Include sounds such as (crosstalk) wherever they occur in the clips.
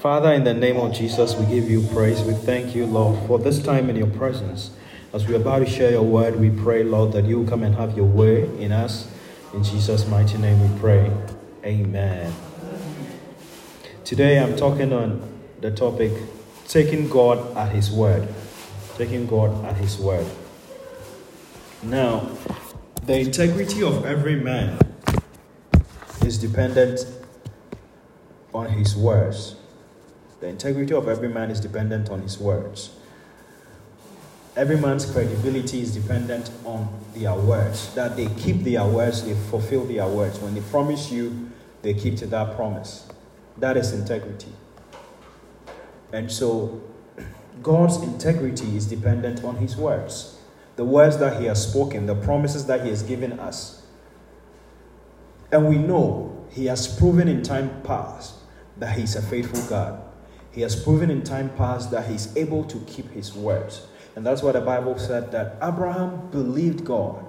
Father, in the name of Jesus, we give you praise. We thank you, Lord, for this time in your presence. As we're about to share your word, we pray, Lord, that you will come and have your way in us. In Jesus' mighty name we pray. Amen. Today I'm talking on the topic taking God at His word. Taking God at His word. Now, the integrity of every man is dependent on his words. The integrity of every man is dependent on his words. Every man's credibility is dependent on their words. That they keep their words, they fulfill their words. When they promise you, they keep to that promise. That is integrity. And so, God's integrity is dependent on his words. The words that he has spoken, the promises that he has given us. And we know he has proven in time past that he's a faithful God. He has proven in time past that he's able to keep his words. And that's why the Bible said that Abraham believed God.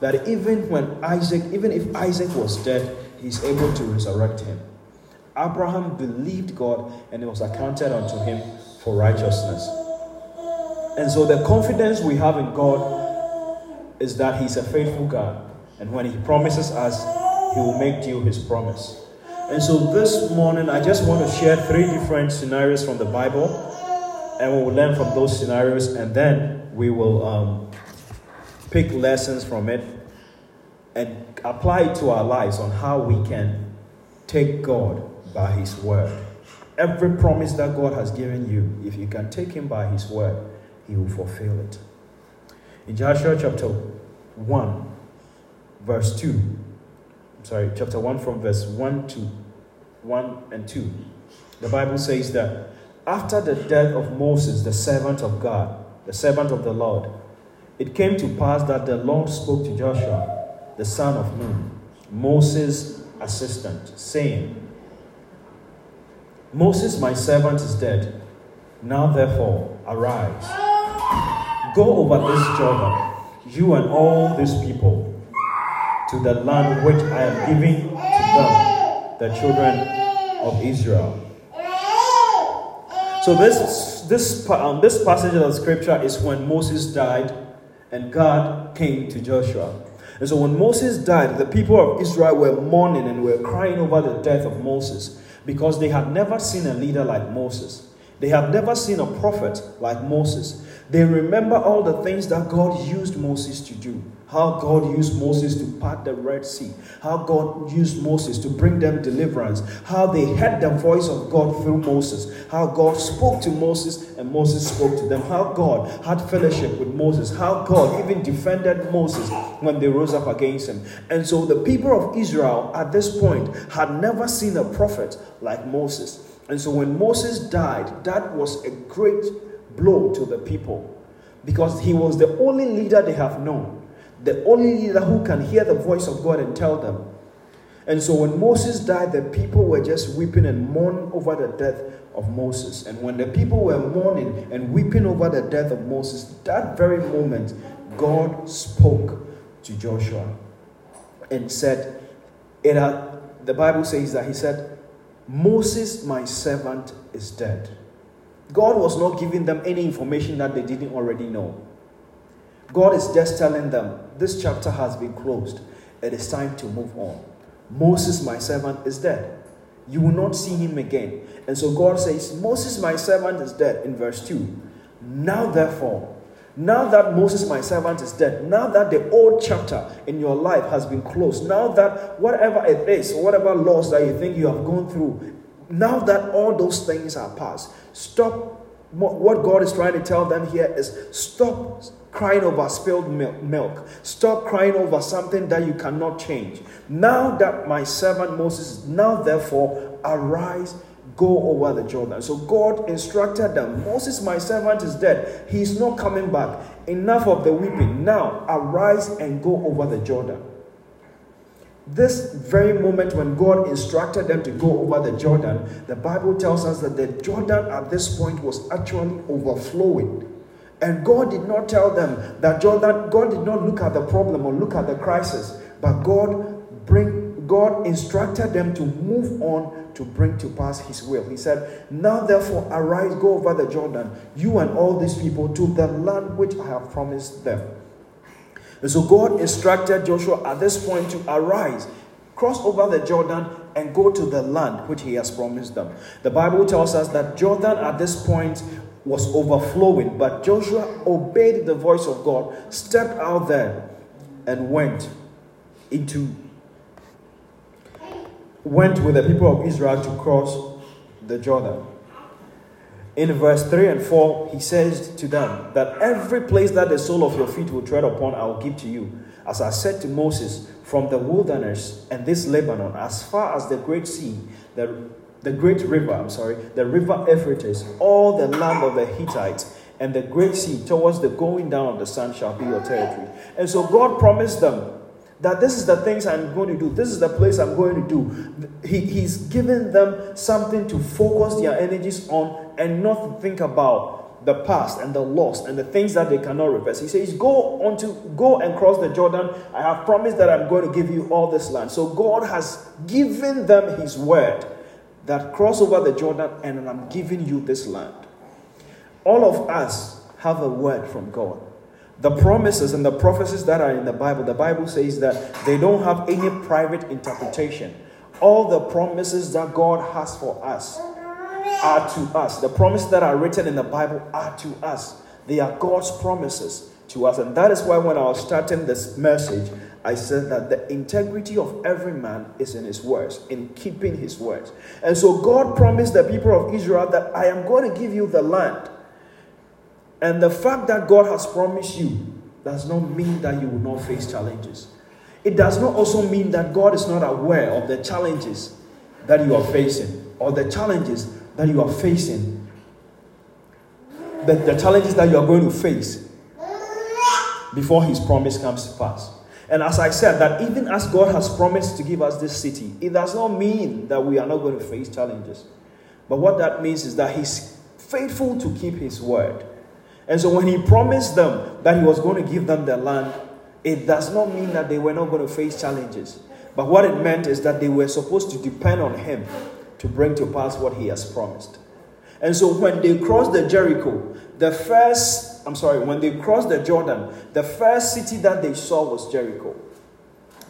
That even when Isaac, even if Isaac was dead, he's able to resurrect him. Abraham believed God and it was accounted unto him for righteousness. And so the confidence we have in God is that he's a faithful God. And when he promises us, he will make due his promise. And so this morning, I just want to share three different scenarios from the Bible, and we will learn from those scenarios, and then we will um, pick lessons from it and apply it to our lives on how we can take God by His word. Every promise that God has given you, if you can take Him by His word, He will fulfill it. In Joshua chapter 1, verse 2, sorry, chapter 1 from verse 1 to 1 and 2. The Bible says that after the death of Moses, the servant of God, the servant of the Lord, it came to pass that the Lord spoke to Joshua, the son of Nun, Moses' assistant, saying, Moses, my servant, is dead. Now, therefore, arise. Go over this Jordan, you and all these people to the land which I am giving to them, the children of Israel. So this this um, this passage of scripture is when Moses died, and God came to Joshua. And so when Moses died, the people of Israel were mourning and were crying over the death of Moses because they had never seen a leader like Moses. They had never seen a prophet like Moses. They remember all the things that God used Moses to do. How God used Moses to part the Red Sea. How God used Moses to bring them deliverance. How they heard the voice of God through Moses. How God spoke to Moses and Moses spoke to them. How God had fellowship with Moses. How God even defended Moses when they rose up against him. And so the people of Israel at this point had never seen a prophet like Moses. And so when Moses died, that was a great blow to the people because he was the only leader they have known the only leader who can hear the voice of God and tell them. And so when Moses died, the people were just weeping and mourning over the death of Moses. And when the people were mourning and weeping over the death of Moses, that very moment, God spoke to Joshua and said, it had, the Bible says that he said, Moses, my servant, is dead. God was not giving them any information that they didn't already know. God is just telling them, this chapter has been closed. It is time to move on. Moses, my servant, is dead. You will not see him again. And so God says, Moses, my servant, is dead in verse 2. Now, therefore, now that Moses, my servant, is dead, now that the old chapter in your life has been closed, now that whatever it is, whatever loss that you think you have gone through, now that all those things are past, stop. What God is trying to tell them here is stop crying over spilled milk. Stop crying over something that you cannot change. Now that my servant Moses, now therefore arise, go over the Jordan. So God instructed them Moses, my servant, is dead. He's not coming back. Enough of the weeping. Now arise and go over the Jordan. This very moment when God instructed them to go over the Jordan, the Bible tells us that the Jordan at this point was actually overflowing. And God did not tell them that Jordan, God did not look at the problem or look at the crisis, but God bring God instructed them to move on to bring to pass his will. He said, Now therefore arise, go over the Jordan, you and all these people, to the land which I have promised them. And so God instructed Joshua at this point to arise, cross over the Jordan, and go to the land which he has promised them. The Bible tells us that Jordan at this point was overflowing, but Joshua obeyed the voice of God, stepped out there, and went into went with the people of Israel to cross the Jordan. In verse 3 and 4, he says to them that every place that the sole of your feet will tread upon, I will give to you. As I said to Moses, from the wilderness and this Lebanon, as far as the great sea, the, the great river, I'm sorry, the river Euphrates, all the land of the Hittites, and the great sea towards the going down of the sun shall be your territory. And so God promised them that this is the things I'm going to do, this is the place I'm going to do. He, he's given them something to focus their energies on and not think about the past and the lost and the things that they cannot reverse. He says, Go on to go and cross the Jordan. I have promised that I'm going to give you all this land. So God has given them his word that cross over the Jordan and I'm giving you this land. All of us have a word from God. The promises and the prophecies that are in the Bible, the Bible says that they don't have any private interpretation. All the promises that God has for us are to us. The promises that are written in the Bible are to us. They are God's promises to us. And that is why when I was starting this message, I said that the integrity of every man is in his words, in keeping his words. And so God promised the people of Israel that I am going to give you the land. And the fact that God has promised you does not mean that you will not face challenges. It does not also mean that God is not aware of the challenges that you are facing or the challenges that you are facing, the, the challenges that you are going to face before His promise comes to pass. And as I said, that even as God has promised to give us this city, it does not mean that we are not going to face challenges. But what that means is that He's faithful to keep His word. And so when He promised them that He was going to give them the land, it does not mean that they were not going to face challenges. But what it meant is that they were supposed to depend on Him to bring to pass what He has promised. And so when they crossed the Jericho, the first, I'm sorry, when they crossed the Jordan, the first city that they saw was Jericho.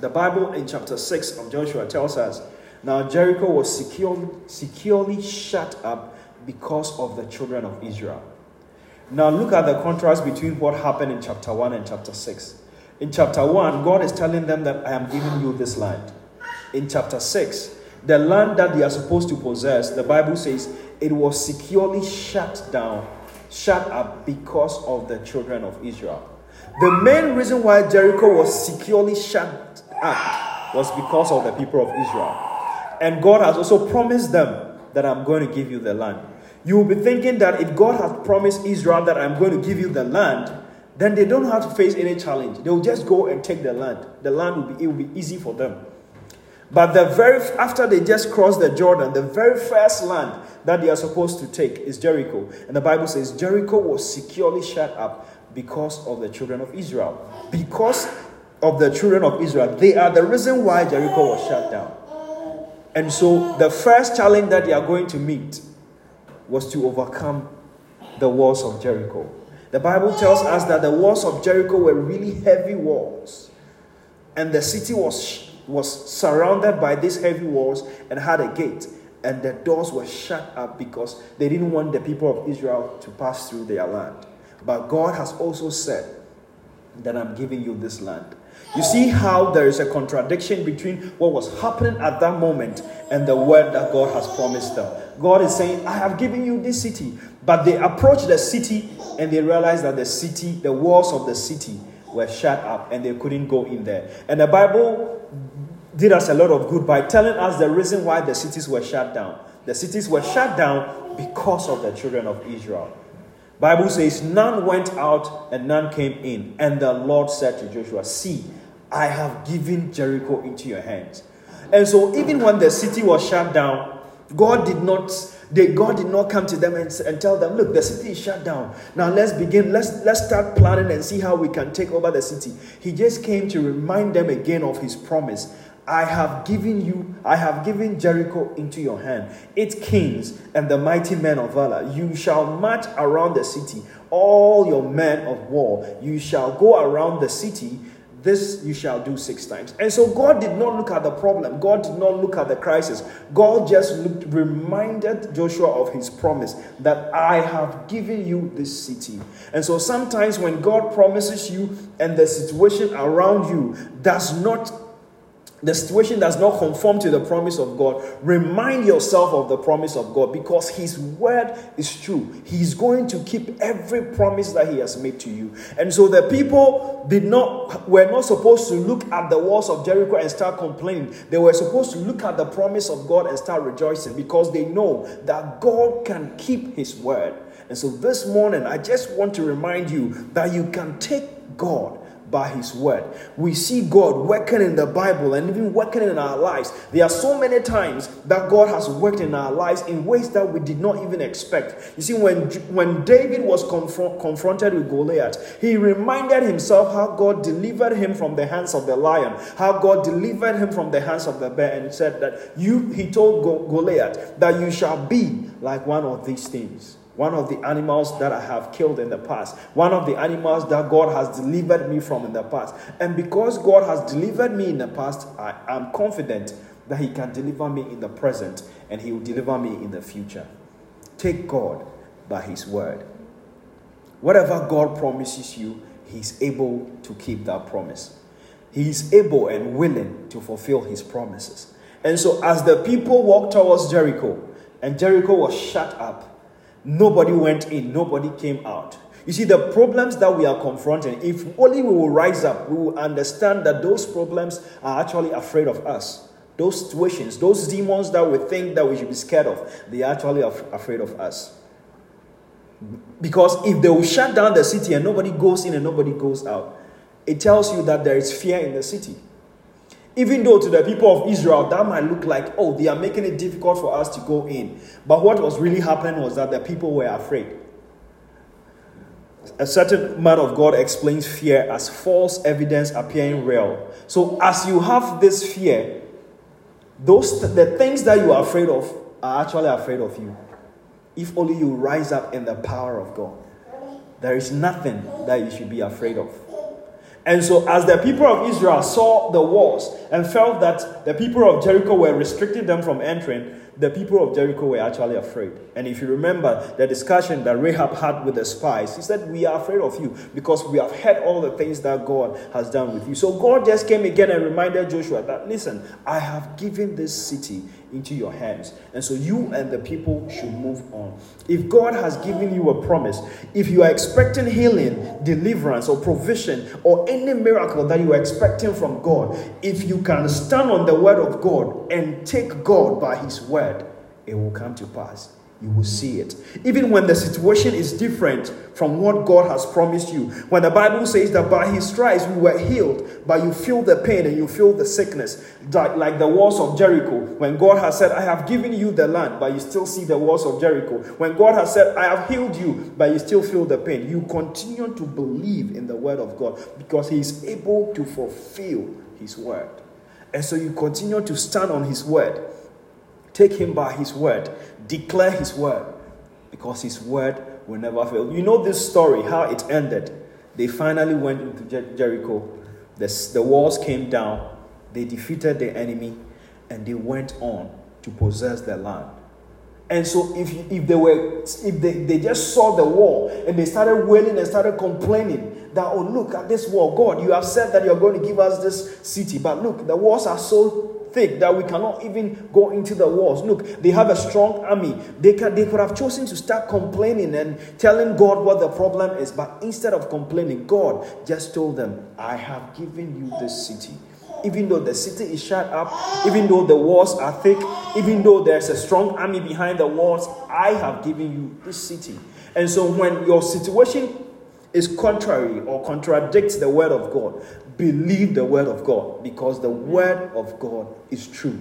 The Bible in chapter 6 of Joshua tells us now Jericho was securely, securely shut up because of the children of Israel. Now look at the contrast between what happened in chapter 1 and chapter 6. In chapter 1, God is telling them that I am giving you this land. In chapter 6, the land that they are supposed to possess, the Bible says it was securely shut down, shut up because of the children of Israel. The main reason why Jericho was securely shut up was because of the people of Israel. And God has also promised them that I'm going to give you the land. You will be thinking that if God has promised Israel that I'm going to give you the land, then they don't have to face any challenge. They will just go and take the land. The land will be it will be easy for them. But the very after they just crossed the Jordan, the very first land that they are supposed to take is Jericho. And the Bible says Jericho was securely shut up because of the children of Israel. Because of the children of Israel, they are the reason why Jericho was shut down. And so the first challenge that they are going to meet was to overcome the walls of Jericho. The Bible tells us that the walls of Jericho were really heavy walls, and the city was, was surrounded by these heavy walls and had a gate, and the doors were shut up because they didn't want the people of Israel to pass through their land. But God has also said that I'm giving you this land. You see how there is a contradiction between what was happening at that moment and the word that God has promised them. God is saying, I have given you this city. But they approached the city and they realized that the city, the walls of the city, were shut up and they couldn't go in there. And the Bible did us a lot of good by telling us the reason why the cities were shut down. The cities were shut down because of the children of Israel. Bible says none went out and none came in. And the Lord said to Joshua, See, I have given Jericho into your hands. And so even when the city was shut down, God did not they, God did not come to them and, and tell them, look, the city is shut down. Now let's begin, let's let's start planning and see how we can take over the city. He just came to remind them again of his promise. I have given you, I have given Jericho into your hand, its kings and the mighty men of valor. You shall march around the city, all your men of war. You shall go around the city this you shall do six times. And so God did not look at the problem. God did not look at the crisis. God just looked, reminded Joshua of his promise that I have given you this city. And so sometimes when God promises you and the situation around you does not the situation does not conform to the promise of God, remind yourself of the promise of God because His word is true. He's going to keep every promise that He has made to you. And so the people did not were not supposed to look at the walls of Jericho and start complaining. They were supposed to look at the promise of God and start rejoicing because they know that God can keep His word. And so this morning, I just want to remind you that you can take God by His word. We see God working in the Bible and even working in our lives. There are so many times that God has worked in our lives in ways that we did not even expect. You see, when, when David was confront, confronted with Goliath, he reminded himself how God delivered him from the hands of the lion, how God delivered him from the hands of the bear, and said that you, he told Goliath, that you shall be like one of these things one of the animals that I have killed in the past, one of the animals that God has delivered me from in the past. And because God has delivered me in the past, I am confident that He can deliver me in the present and He will deliver me in the future. Take God by His word. Whatever God promises you, He's able to keep that promise. He is able and willing to fulfill His promises. And so, as the people walked towards Jericho, and Jericho was shut up, Nobody went in, nobody came out. You see, the problems that we are confronting, if only we will rise up, we will understand that those problems are actually afraid of us. Those situations, those demons that we think that we should be scared of, they are actually af- afraid of us. Because if they will shut down the city and nobody goes in and nobody goes out, it tells you that there is fear in the city. Even though to the people of Israel that might look like, oh, they are making it difficult for us to go in. But what was really happening was that the people were afraid. A certain man of God explains fear as false evidence appearing real. So as you have this fear, those the things that you are afraid of are actually afraid of you. If only you rise up in the power of God. There is nothing that you should be afraid of. And so, as the people of Israel saw the walls and felt that the people of Jericho were restricting them from entering, the people of Jericho were actually afraid. And if you remember the discussion that Rahab had with the spies, he said, We are afraid of you because we have heard all the things that God has done with you. So God just came again and reminded Joshua that, Listen, I have given this city into your hands. And so you and the people should move on. If God has given you a promise, if you are expecting healing, deliverance, or provision, or any miracle that you are expecting from God, if you can stand on the word of God and take God by his word, it will come to pass you will see it. Even when the situation is different from what God has promised you. When the Bible says that by his stripes we were healed, but you feel the pain and you feel the sickness, like, like the walls of Jericho. When God has said, I have given you the land, but you still see the walls of Jericho. When God has said, I have healed you, but you still feel the pain. You continue to believe in the word of God because he is able to fulfill his word. And so you continue to stand on his word. Take him by his word declare his word because his word will never fail. You know this story, how it ended. They finally went into Jer- Jericho, the, the walls came down, they defeated the enemy, and they went on to possess the land. And so if, if they were if they, they just saw the wall and they started wailing and started complaining that oh look at this wall, God, you have said that you're going to give us this city, but look, the walls are so thick that we cannot even go into the walls. Look, they have a strong army. They, can, they could have chosen to start complaining and telling God what the problem is, but instead of complaining, God just told them, I have given you this city. Even though the city is shut up, even though the walls are thick, even though there's a strong army behind the walls, I have given you this city. And so when your situation is contrary or contradicts the word of God, believe the word of God because the word of God is true.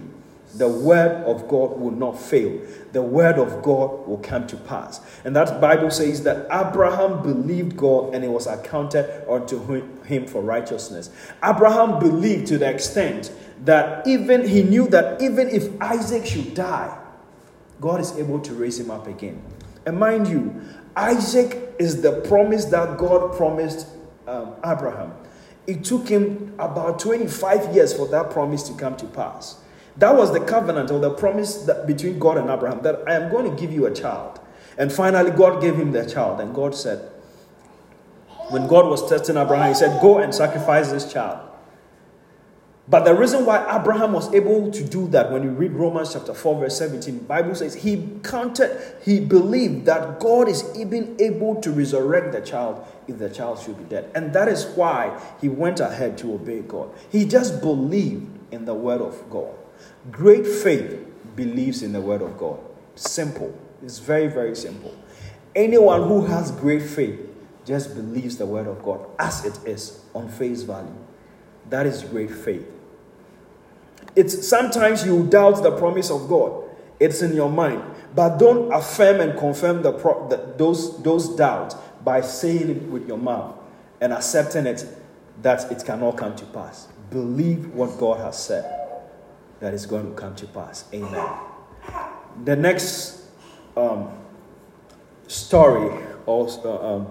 The word of God will not fail. The word of God will come to pass. And that Bible says that Abraham believed God and it was accounted unto him for righteousness. Abraham believed to the extent that even he knew that even if Isaac should die, God is able to raise him up again. And mind you, Isaac is the promise that God promised um, Abraham. It took him about 25 years for that promise to come to pass. That was the covenant or the promise that, between God and Abraham that I am going to give you a child. And finally, God gave him the child. And God said, when God was testing Abraham, He said, Go and sacrifice this child. But the reason why Abraham was able to do that, when you read Romans chapter 4, verse 17, Bible says he counted, he believed that God is even able to resurrect the child if the child should be dead. And that is why he went ahead to obey God. He just believed in the word of God. Great faith believes in the word of God. Simple. It's very, very simple. Anyone who has great faith just believes the word of God as it is on face value. That is great faith. It's sometimes you doubt the promise of God. It's in your mind. But don't affirm and confirm the, pro- the those, those doubts by saying it with your mouth and accepting it that it cannot come to pass. Believe what God has said that is going to come to pass. Amen. The next um, story or uh, um,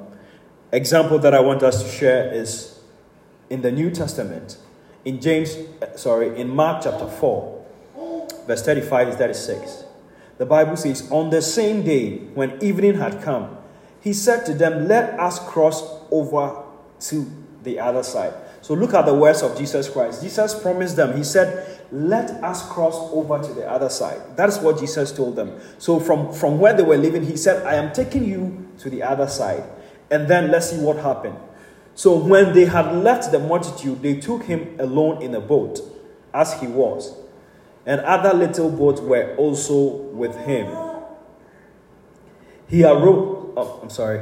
example that I want us to share is in the New Testament, in James, uh, sorry, in Mark chapter 4, verse 35 to 36. The Bible says, On the same day when evening had come, he said to them, Let us cross over to the other side. So look at the words of Jesus Christ. Jesus promised them, He said, Let us cross over to the other side. That's what Jesus told them. So from, from where they were living, He said, I am taking you to the other side. And then let's see what happened. So when they had left the multitude, they took him alone in a boat, as he was. And other little boats were also with him. He arose. Oh, I'm sorry.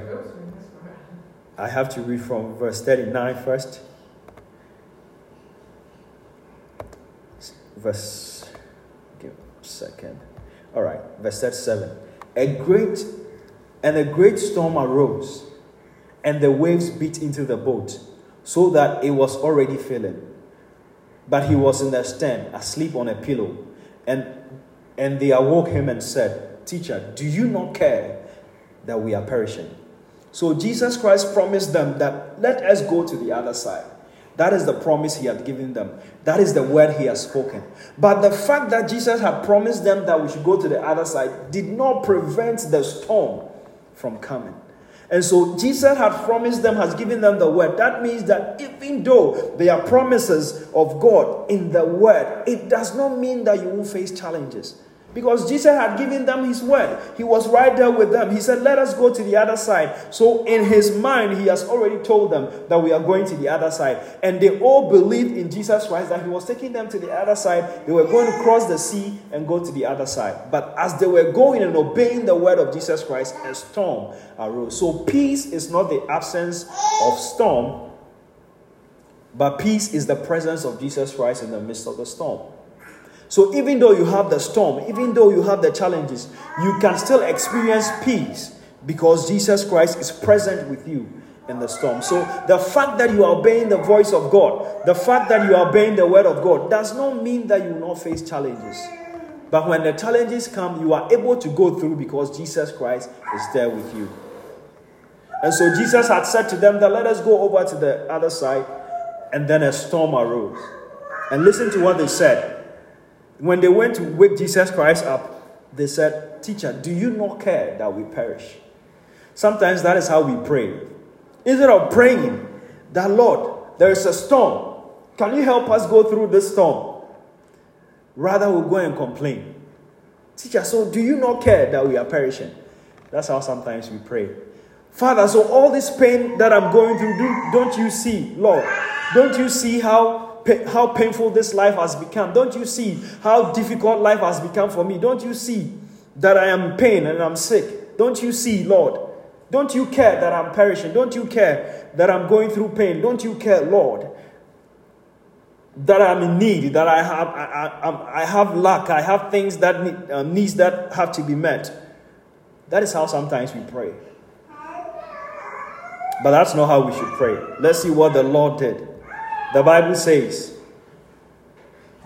I have to read from verse 39 first. verse, give a second. All right, verse 37. A great and a great storm arose, and the waves beat into the boat, so that it was already filling. But he was in the stern, asleep on a pillow. And, and they awoke him and said, Teacher, do you not care that we are perishing? So Jesus Christ promised them that let us go to the other side. That is the promise he had given them. That is the word he has spoken. But the fact that Jesus had promised them that we should go to the other side did not prevent the storm from coming. And so Jesus had promised them, has given them the word. That means that even though there are promises of God in the word, it does not mean that you won't face challenges. Because Jesus had given them his word. He was right there with them. He said, Let us go to the other side. So, in his mind, he has already told them that we are going to the other side. And they all believed in Jesus Christ that he was taking them to the other side. They were going to cross the sea and go to the other side. But as they were going and obeying the word of Jesus Christ, a storm arose. So, peace is not the absence of storm, but peace is the presence of Jesus Christ in the midst of the storm. So even though you have the storm, even though you have the challenges, you can still experience peace because Jesus Christ is present with you in the storm. So the fact that you are obeying the voice of God, the fact that you are obeying the word of God, does not mean that you will not face challenges. But when the challenges come, you are able to go through because Jesus Christ is there with you. And so Jesus had said to them that let us go over to the other side, and then a storm arose. And listen to what they said. When they went to wake Jesus Christ up, they said, Teacher, do you not care that we perish? Sometimes that is how we pray. Instead of praying that, Lord, there is a storm. Can you help us go through this storm? Rather, we'll go and complain. Teacher, so do you not care that we are perishing? That's how sometimes we pray. Father, so all this pain that I'm going through, do, don't you see, Lord? Don't you see how how painful this life has become. Don't you see how difficult life has become for me? Don't you see that I am in pain and I'm sick? Don't you see, Lord? Don't you care that I'm perishing? Don't you care that I'm going through pain? Don't you care, Lord? that I'm in need, that I have, I, I, I have lack, I have things that need, uh, needs that have to be met. That is how sometimes we pray. But that's not how we should pray. Let's see what the Lord did. The Bible says,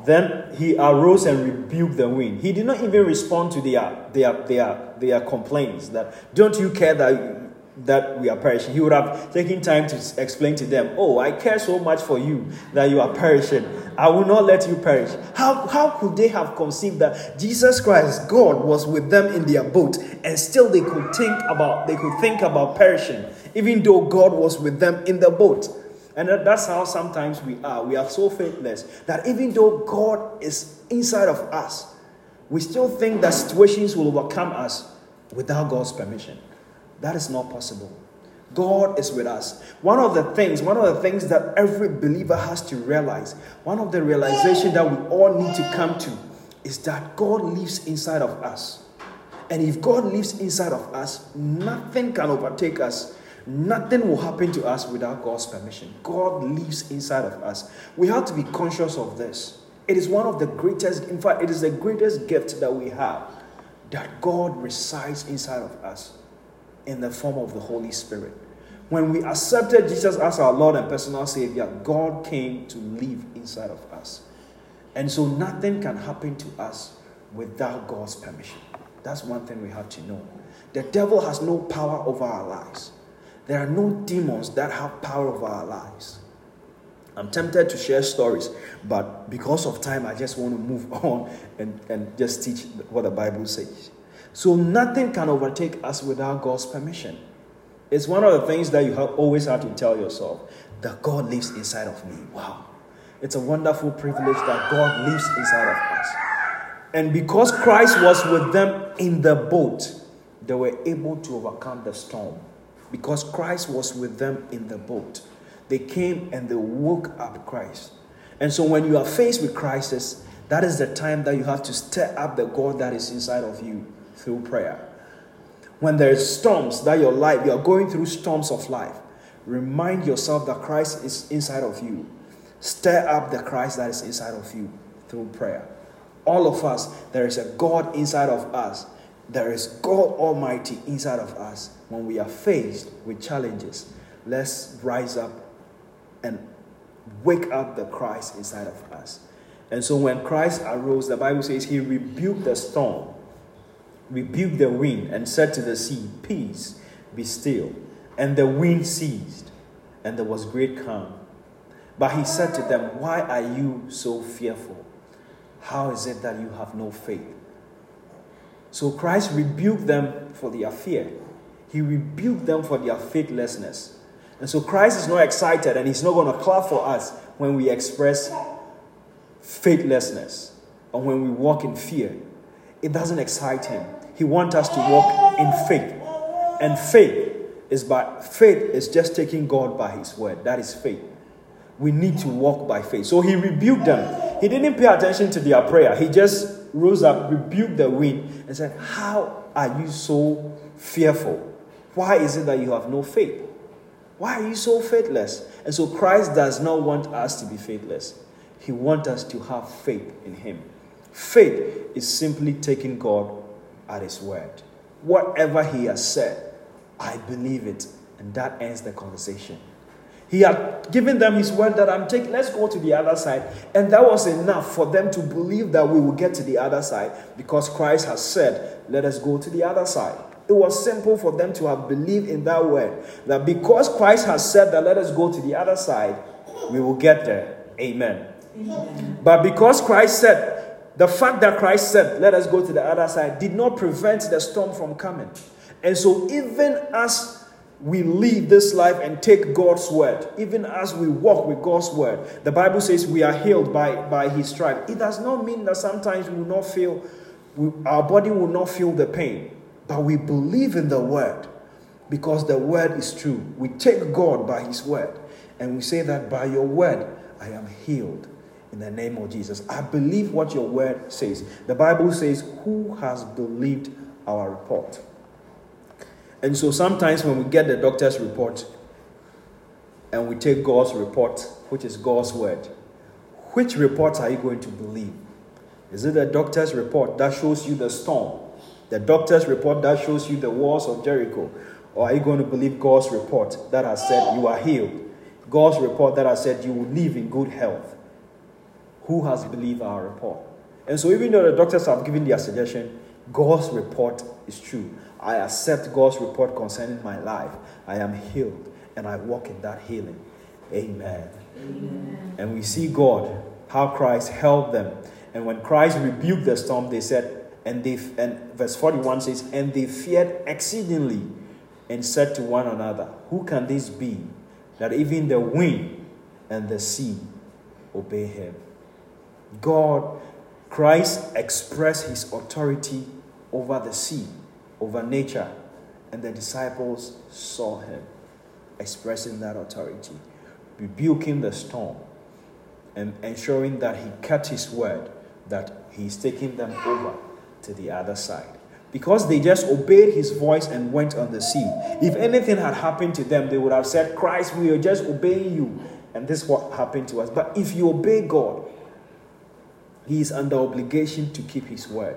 Then he arose and rebuked the wind. He did not even respond to their, their, their, their complaints that, Don't you care that that we are perishing. He would have taken time to explain to them, Oh, I care so much for you that you are perishing. I will not let you perish. How, how could they have conceived that Jesus Christ, God, was with them in their boat and still they could think about they could think about perishing, even though God was with them in the boat? And that's how sometimes we are. We are so faithless that even though God is inside of us, we still think that situations will overcome us without God's permission. That is not possible. God is with us. One of the things, one of the things that every believer has to realize, one of the realization that we all need to come to is that God lives inside of us. And if God lives inside of us, nothing can overtake us. Nothing will happen to us without God's permission. God lives inside of us. We have to be conscious of this. It is one of the greatest, in fact, it is the greatest gift that we have that God resides inside of us in the form of the Holy Spirit. When we accepted Jesus as our Lord and personal Savior, God came to live inside of us. And so nothing can happen to us without God's permission. That's one thing we have to know. The devil has no power over our lives. There are no demons that have power over our lives. I'm tempted to share stories, but because of time, I just want to move (laughs) on and, and just teach what the Bible says. So nothing can overtake us without God's permission. It's one of the things that you have always have to tell yourself that God lives inside of me. Wow. It's a wonderful privilege that God lives inside of us. And because Christ was with them in the boat, they were able to overcome the storm. Because Christ was with them in the boat, they came and they woke up Christ. And so when you are faced with crisis, that is the time that you have to stir up the God that is inside of you through prayer. When there's storms that your life, you are going through storms of life, remind yourself that Christ is inside of you. Stir up the Christ that is inside of you through prayer. All of us, there is a God inside of us. There is God Almighty inside of us. When we are faced with challenges, let's rise up and wake up the Christ inside of us. And so when Christ arose, the Bible says he rebuked the storm rebuked the wind and said to the sea, Peace, be still. And the wind ceased, and there was great calm. But he said to them, Why are you so fearful? How is it that you have no faith? So Christ rebuked them for their fear. He rebuked them for their faithlessness. And so Christ is not excited and he's not going to clap for us when we express faithlessness or when we walk in fear. It doesn't excite him. He wants us to walk in faith. And faith is by faith is just taking God by his word. That is faith. We need to walk by faith. So he rebuked them. He didn't pay attention to their prayer. He just rose up, rebuked the wind, and said, How are you so fearful? Why is it that you have no faith? Why are you so faithless? And so Christ does not want us to be faithless. He wants us to have faith in him. Faith is simply taking God at His word. Whatever He has said, I believe it. And that ends the conversation. He had given them his word that I'm taking, let's go to the other side. And that was enough for them to believe that we will get to the other side because Christ has said, let us go to the other side. It was simple for them to have believed in that word. That because Christ has said that let us go to the other side, we will get there. Amen. Amen. But because Christ said, the fact that Christ said, Let us go to the other side, did not prevent the storm from coming. And so, even as we live this life and take God's word, even as we walk with God's word, the Bible says we are healed by, by His stripe. It does not mean that sometimes we will not feel, we, our body will not feel the pain, but we believe in the word because the word is true. We take God by His word and we say that by your word I am healed in the name of Jesus. I believe what your word says. The Bible says, Who has believed our report? And so sometimes when we get the doctor's report and we take God's report, which is God's word, which report are you going to believe? Is it the doctor's report that shows you the storm? The doctor's report that shows you the walls of Jericho? Or are you going to believe God's report that has said you are healed? God's report that has said you will live in good health? Who has believed our report? And so, even though the doctors have given their suggestion, God's report is true. I accept God's report concerning my life. I am healed and I walk in that healing. Amen. Amen. And we see God, how Christ helped them. And when Christ rebuked the storm, they said, and they and verse 41 says, and they feared exceedingly and said to one another, Who can this be that even the wind and the sea obey him? God, Christ expressed his authority over the sea, over nature, and the disciples saw him expressing that authority, rebuking the storm, and ensuring that he kept his word, that he's taking them over to the other side. Because they just obeyed his voice and went on the sea. If anything had happened to them, they would have said, Christ, we are just obeying you. And this is what happened to us. But if you obey God, he is under obligation to keep his word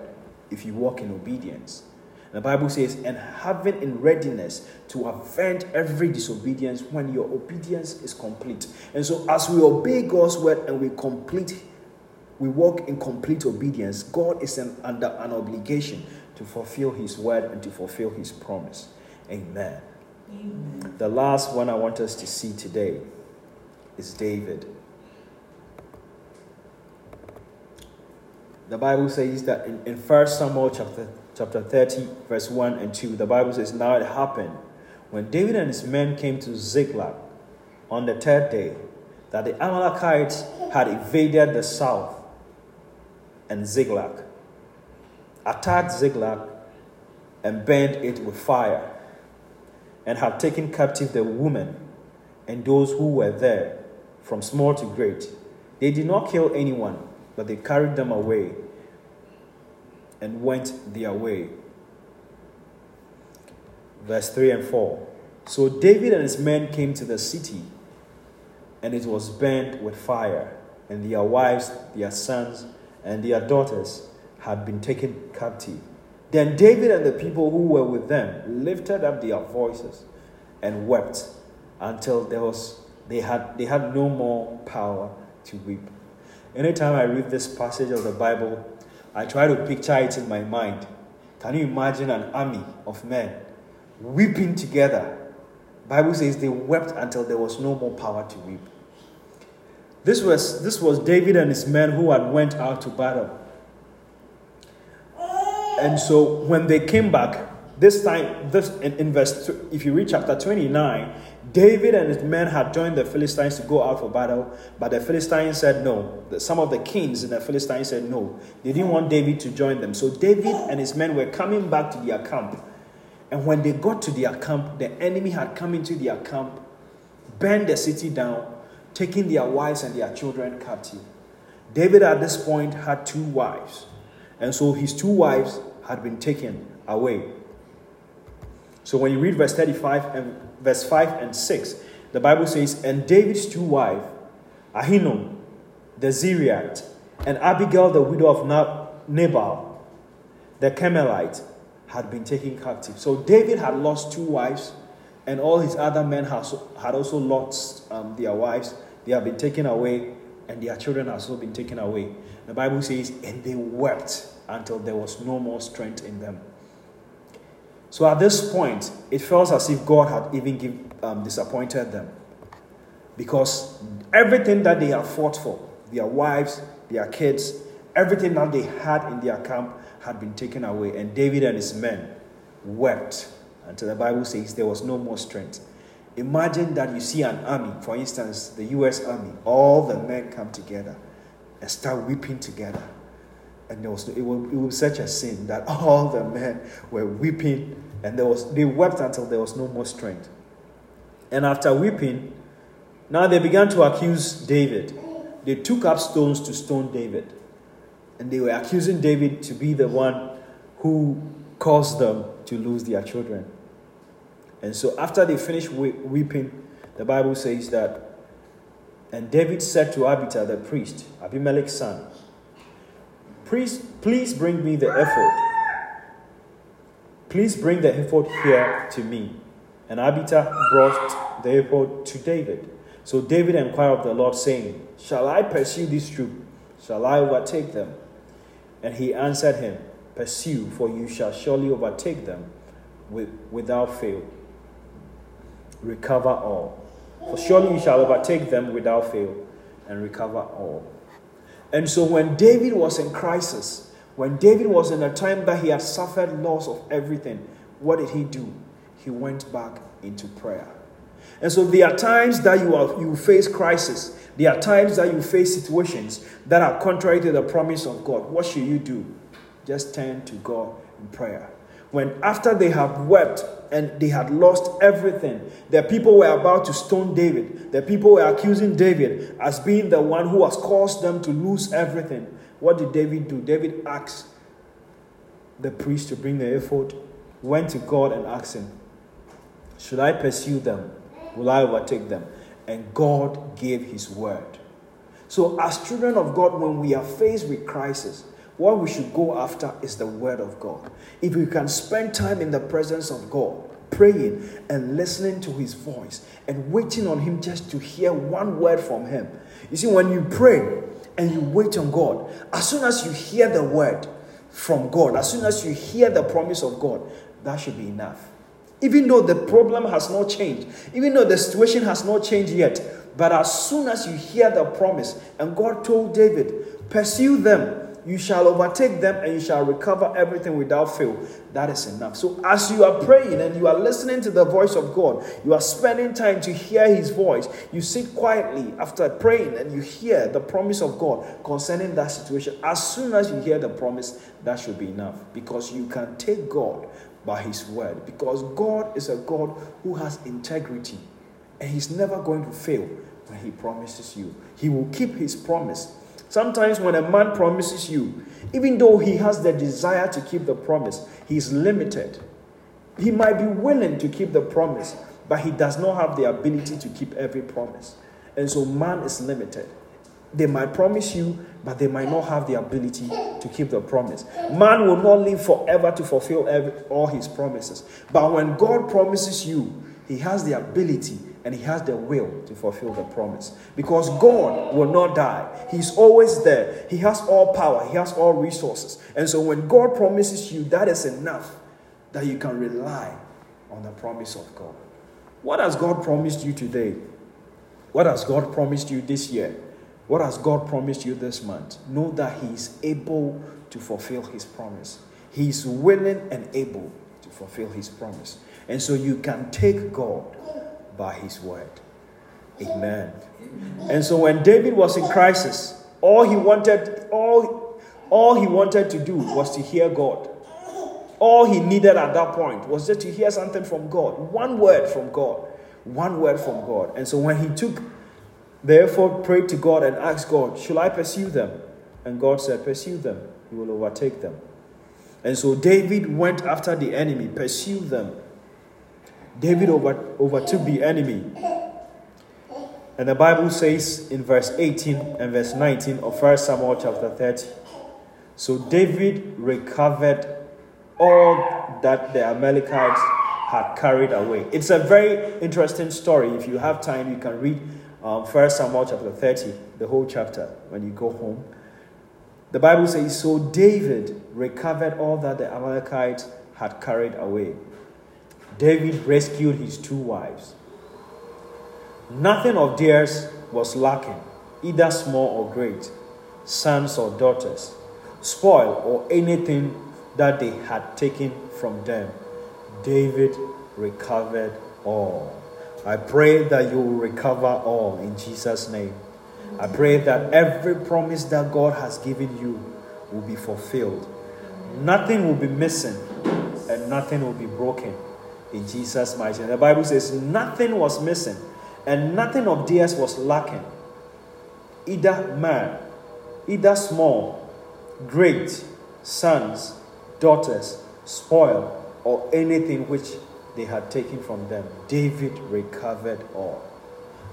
if you walk in obedience. The Bible says, and having in readiness to avenge every disobedience when your obedience is complete. And so, as we obey God's word and we complete, we walk in complete obedience, God is an, under an obligation to fulfill His word and to fulfill His promise. Amen. Amen. The last one I want us to see today is David. The Bible says that in, in 1 Samuel chapter chapter 30, verse 1 and 2, the Bible says, Now it happened when David and his men came to Ziklag on the third day that the Amalekites had invaded the south and Ziklag, attacked Ziklag, and burned it with fire, and had taken captive the women and those who were there, from small to great. They did not kill anyone, but they carried them away and went their way. Verse 3 and 4. So David and his men came to the city, and it was burnt with fire, and their wives, their sons, and their daughters had been taken captive. Then David and the people who were with them lifted up their voices and wept until there was, they, had, they had no more power to weep. Anytime I read this passage of the Bible, I try to picture it in my mind. Can you imagine an army of men weeping together? Bible says they wept until there was no more power to weep. This was, this was David and his men who had went out to battle. And so when they came back, this time, this in, in verse, if you read chapter 29, David and his men had joined the Philistines to go out for battle, but the Philistines said no. Some of the kings in the Philistines said no. They didn't want David to join them. So David and his men were coming back to their camp. And when they got to their camp, the enemy had come into their camp, burned the city down, taking their wives and their children captive. David at this point had two wives. And so his two wives had been taken away. So when you read verse 35 and verse 5 and 6, the Bible says, And David's two wives, Ahinoam the Zerahite, and Abigail the widow of Nabal, the Carmelite, had been taken captive. So David had lost two wives, and all his other men had also lost um, their wives. They have been taken away, and their children have also been taken away. The Bible says, and they wept until there was no more strength in them. So at this point, it felt as if God had even give, um, disappointed them. Because everything that they had fought for, their wives, their kids, everything that they had in their camp had been taken away. And David and his men wept until the Bible says there was no more strength. Imagine that you see an army, for instance, the US Army, all the men come together and start weeping together and there was it was, it was such a sin that (laughs) all the men were weeping and there was they wept until there was no more strength. And after weeping now they began to accuse david. They took up stones to stone david. And they were accusing david to be the one who caused them to lose their children. And so after they finished weeping the bible says that And David said to Abiathar the priest, Abimelech's son, Please, please bring me the ephod. Please bring the ephod here to me. And Abiathar brought the ephod to David. So David inquired of the Lord, saying, Shall I pursue this troop? Shall I overtake them? And he answered him, Pursue, for you shall surely overtake them with, without fail. Recover all. For surely you shall overtake them without fail and recover all. And so when David was in crisis, when David was in a time that he had suffered loss of everything, what did he do? He went back into prayer. And so there are times that you, are, you face crisis. There are times that you face situations that are contrary to the promise of God. What should you do? Just turn to God in prayer when after they had wept and they had lost everything, the people were about to stone David. The people were accusing David as being the one who has caused them to lose everything. What did David do? David asked the priest to bring the ephod, went to God and asked him, Should I pursue them? Will I overtake them? And God gave his word. So, as children of God, when we are faced with crisis, what we should go after is the Word of God. If we can spend time in the presence of God, praying and listening to His voice and waiting on Him just to hear one word from Him. You see, when you pray and you wait on God, as soon as you hear the word from God, as soon as you hear the promise of God, that should be enough. Even though the problem has not changed, even though the situation has not changed yet, but as soon as you hear the promise, and God told David, pursue them you shall overtake them and you shall recover everything without fail. That is enough. So, as you are praying and you are listening to the voice of God, you are spending time to hear His voice. You sit quietly after praying and you hear the promise of God concerning that situation. As soon as you hear the promise, that should be enough because you can take God by His word. Because God is a God who has integrity and He's never going to fail when He promises you. He will keep His promise. Sometimes when a man promises you, even though he has the desire to keep the promise, he's limited. He might be willing to keep the promise, but he does not have the ability to keep every promise. And so man is limited. They might promise you, but they might not have the ability to keep the promise. Man will not live forever to fulfill every, all his promises. But when God promises you, he has the ability and he has the will to fulfill the promise. Because God will not die. He's always there. He has all power, he has all resources. And so when God promises you, that is enough that you can rely on the promise of God. What has God promised you today? What has God promised you this year? What has God promised you this month? Know that He is able to fulfill His promise. He is willing and able to fulfill His promise. And so you can take God by his word. Amen. And so when David was in crisis, all he wanted, all, all he wanted to do was to hear God. All he needed at that point was just to hear something from God. One word from God. One word from God. And so when he took, therefore prayed to God and asked God, Shall I pursue them? And God said, Pursue them. You will overtake them. And so David went after the enemy, pursued them, David over, overtook the enemy. And the Bible says in verse 18 and verse 19 of 1 Samuel chapter 30. So David recovered all that the Amalekites had carried away. It's a very interesting story. If you have time, you can read um, 1 Samuel chapter 30, the whole chapter, when you go home. The Bible says, So David recovered all that the Amalekites had carried away. David rescued his two wives. Nothing of theirs was lacking, either small or great, sons or daughters, spoil or anything that they had taken from them. David recovered all. I pray that you will recover all in Jesus' name. I pray that every promise that God has given you will be fulfilled. Nothing will be missing and nothing will be broken in Jesus' mighty name. The Bible says nothing was missing and nothing of theirs was lacking. Either man, either small, great, sons, daughters, spoil, or anything which they had taken from them. David recovered all.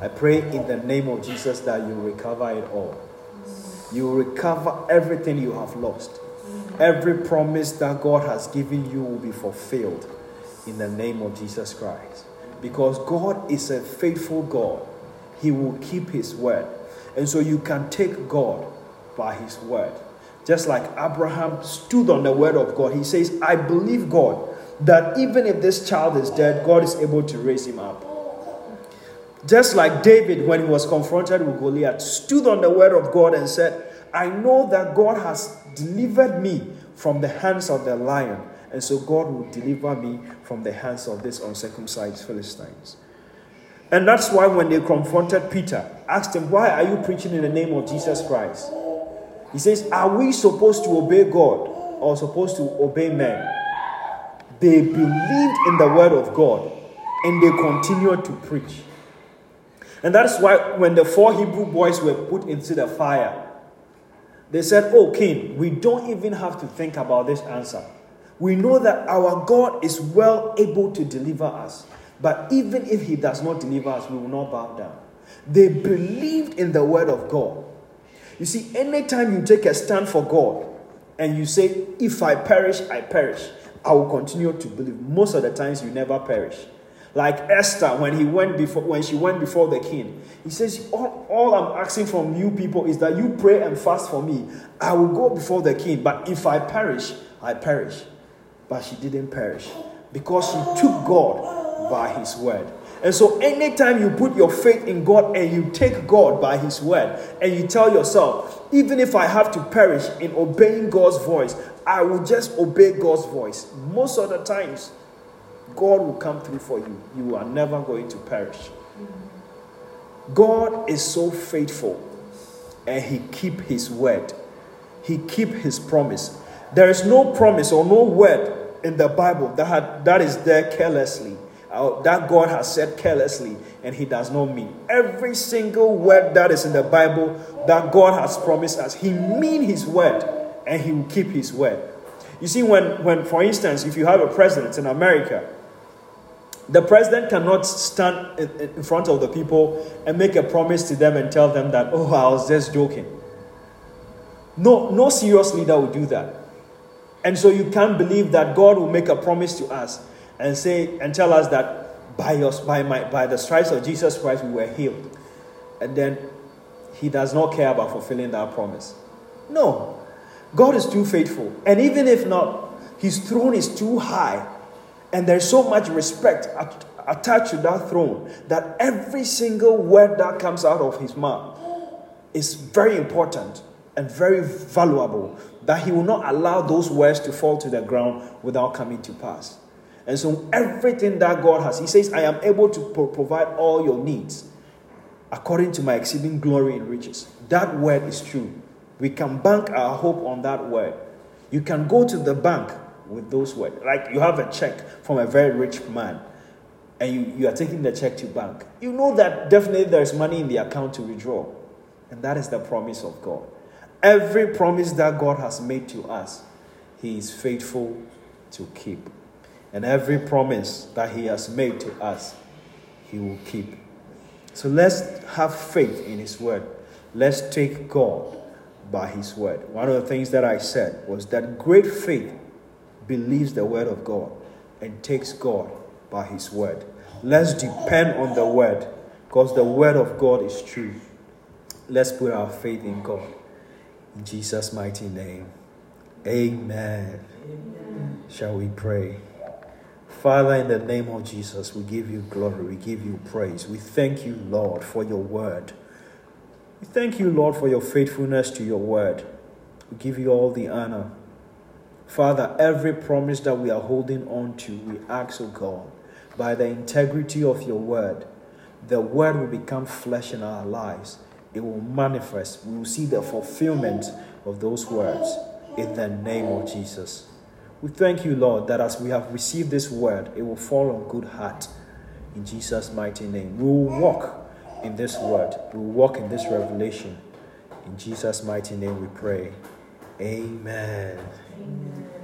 I pray in the name of Jesus that you recover it all. You recover everything you have lost. Every promise that God has given you will be fulfilled in the name of Jesus Christ. Because God is a faithful God, He will keep His word. And so you can take God by His word. Just like Abraham stood on the word of God, he says, I believe God that even if this child is dead, God is able to raise him up. Just like David, when he was confronted with Goliath, stood on the word of God and said, I know that God has delivered me from the hands of the lion, and so God will deliver me from the hands of these uncircumcised Philistines. And that's why when they confronted Peter, asked him, Why are you preaching in the name of Jesus Christ? He says, Are we supposed to obey God or supposed to obey men? They believed in the word of God and they continued to preach. And that's why when the four Hebrew boys were put into the fire, they said, Oh, king, we don't even have to think about this answer. We know that our God is well able to deliver us. But even if he does not deliver us, we will not bow down. They believed in the word of God. You see, anytime you take a stand for God and you say, If I perish, I perish, I will continue to believe. Most of the times you never perish. Like Esther, when he went before when she went before the king, he says, all, all I'm asking from you people is that you pray and fast for me. I will go before the king, but if I perish, I perish. But she didn't perish because she took God by his word. And so, anytime you put your faith in God and you take God by His word, and you tell yourself, even if I have to perish in obeying God's voice, I will just obey God's voice. Most of the times, God will come through for you. You are never going to perish. God is so faithful and he keep his word. He keep his promise. There is no promise or no word in the Bible that, had, that is there carelessly uh, that God has said carelessly and he does not mean. Every single word that is in the Bible that God has promised us, he mean his word and he will keep his word. You see, when, when for instance, if you have a president in America, the president cannot stand in, in front of the people and make a promise to them and tell them that, oh, I was just joking. No, no serious leader would do that. And so you can't believe that God will make a promise to us and say and tell us that by us by my by the stripes of Jesus Christ we were healed. And then he does not care about fulfilling that promise. No. God is too faithful. And even if not, his throne is too high. And there's so much respect attached to that throne that every single word that comes out of his mouth is very important and very valuable that he will not allow those words to fall to the ground without coming to pass. And so everything that God has, He says, I am able to pro- provide all your needs according to my exceeding glory and riches. That word is true. We can bank our hope on that word. You can go to the bank with those words. Like you have a check from a very rich man and you, you are taking the check to bank. You know that definitely there's money in the account to withdraw. And that is the promise of God. Every promise that God has made to us, He is faithful to keep. And every promise that He has made to us, He will keep. So let's have faith in His word. Let's take God by His word. One of the things that I said was that great faith believes the word of God and takes God by His word. Let's depend on the word because the word of God is true. Let's put our faith in God. In Jesus' mighty name. Amen. Amen. Shall we pray? Father, in the name of Jesus, we give you glory, we give you praise. We thank you, Lord, for your word. We thank you, Lord, for your faithfulness to your word. We give you all the honor. Father, every promise that we are holding on to, we ask, O God, by the integrity of your word, the word will become flesh in our lives. It will manifest. We will see the fulfillment of those words in the name of Jesus. We thank you, Lord, that as we have received this word, it will fall on good heart. In Jesus' mighty name. We will walk in this word, we will walk in this revelation. In Jesus' mighty name we pray. Amen. Amen.